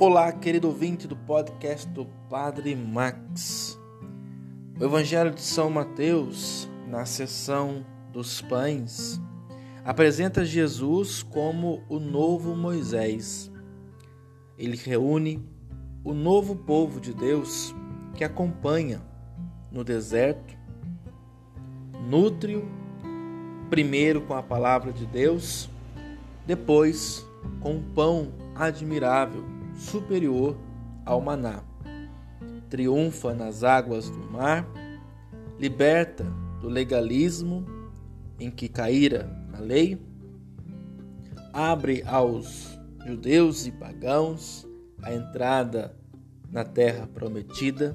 Olá, querido ouvinte do podcast do Padre Max. O Evangelho de São Mateus, na seção dos pães, apresenta Jesus como o novo Moisés. Ele reúne o novo povo de Deus que acompanha no deserto, nutre-o primeiro com a palavra de Deus, depois com um pão admirável superior ao maná. Triunfa nas águas do mar, liberta do legalismo em que caíra a lei, abre aos judeus e pagãos a entrada na terra prometida.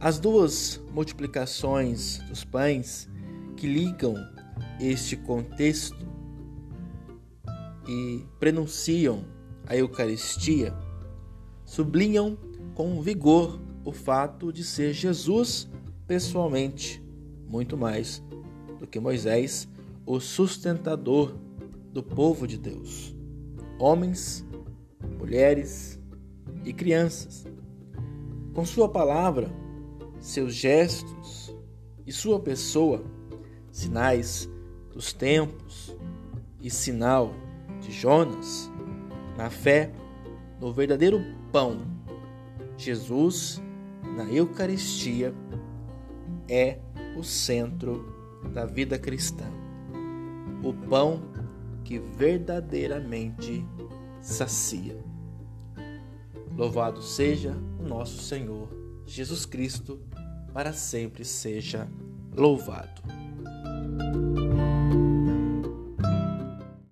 As duas multiplicações dos pães que ligam este contexto e prenunciam a Eucaristia, sublinham com vigor o fato de ser Jesus pessoalmente, muito mais do que Moisés, o sustentador do povo de Deus. Homens, mulheres e crianças. Com sua palavra, seus gestos e sua pessoa, sinais dos tempos e sinal de Jonas, na fé no verdadeiro pão. Jesus, na Eucaristia, é o centro da vida cristã. O pão que verdadeiramente sacia. Louvado seja o nosso Senhor Jesus Cristo, para sempre seja louvado.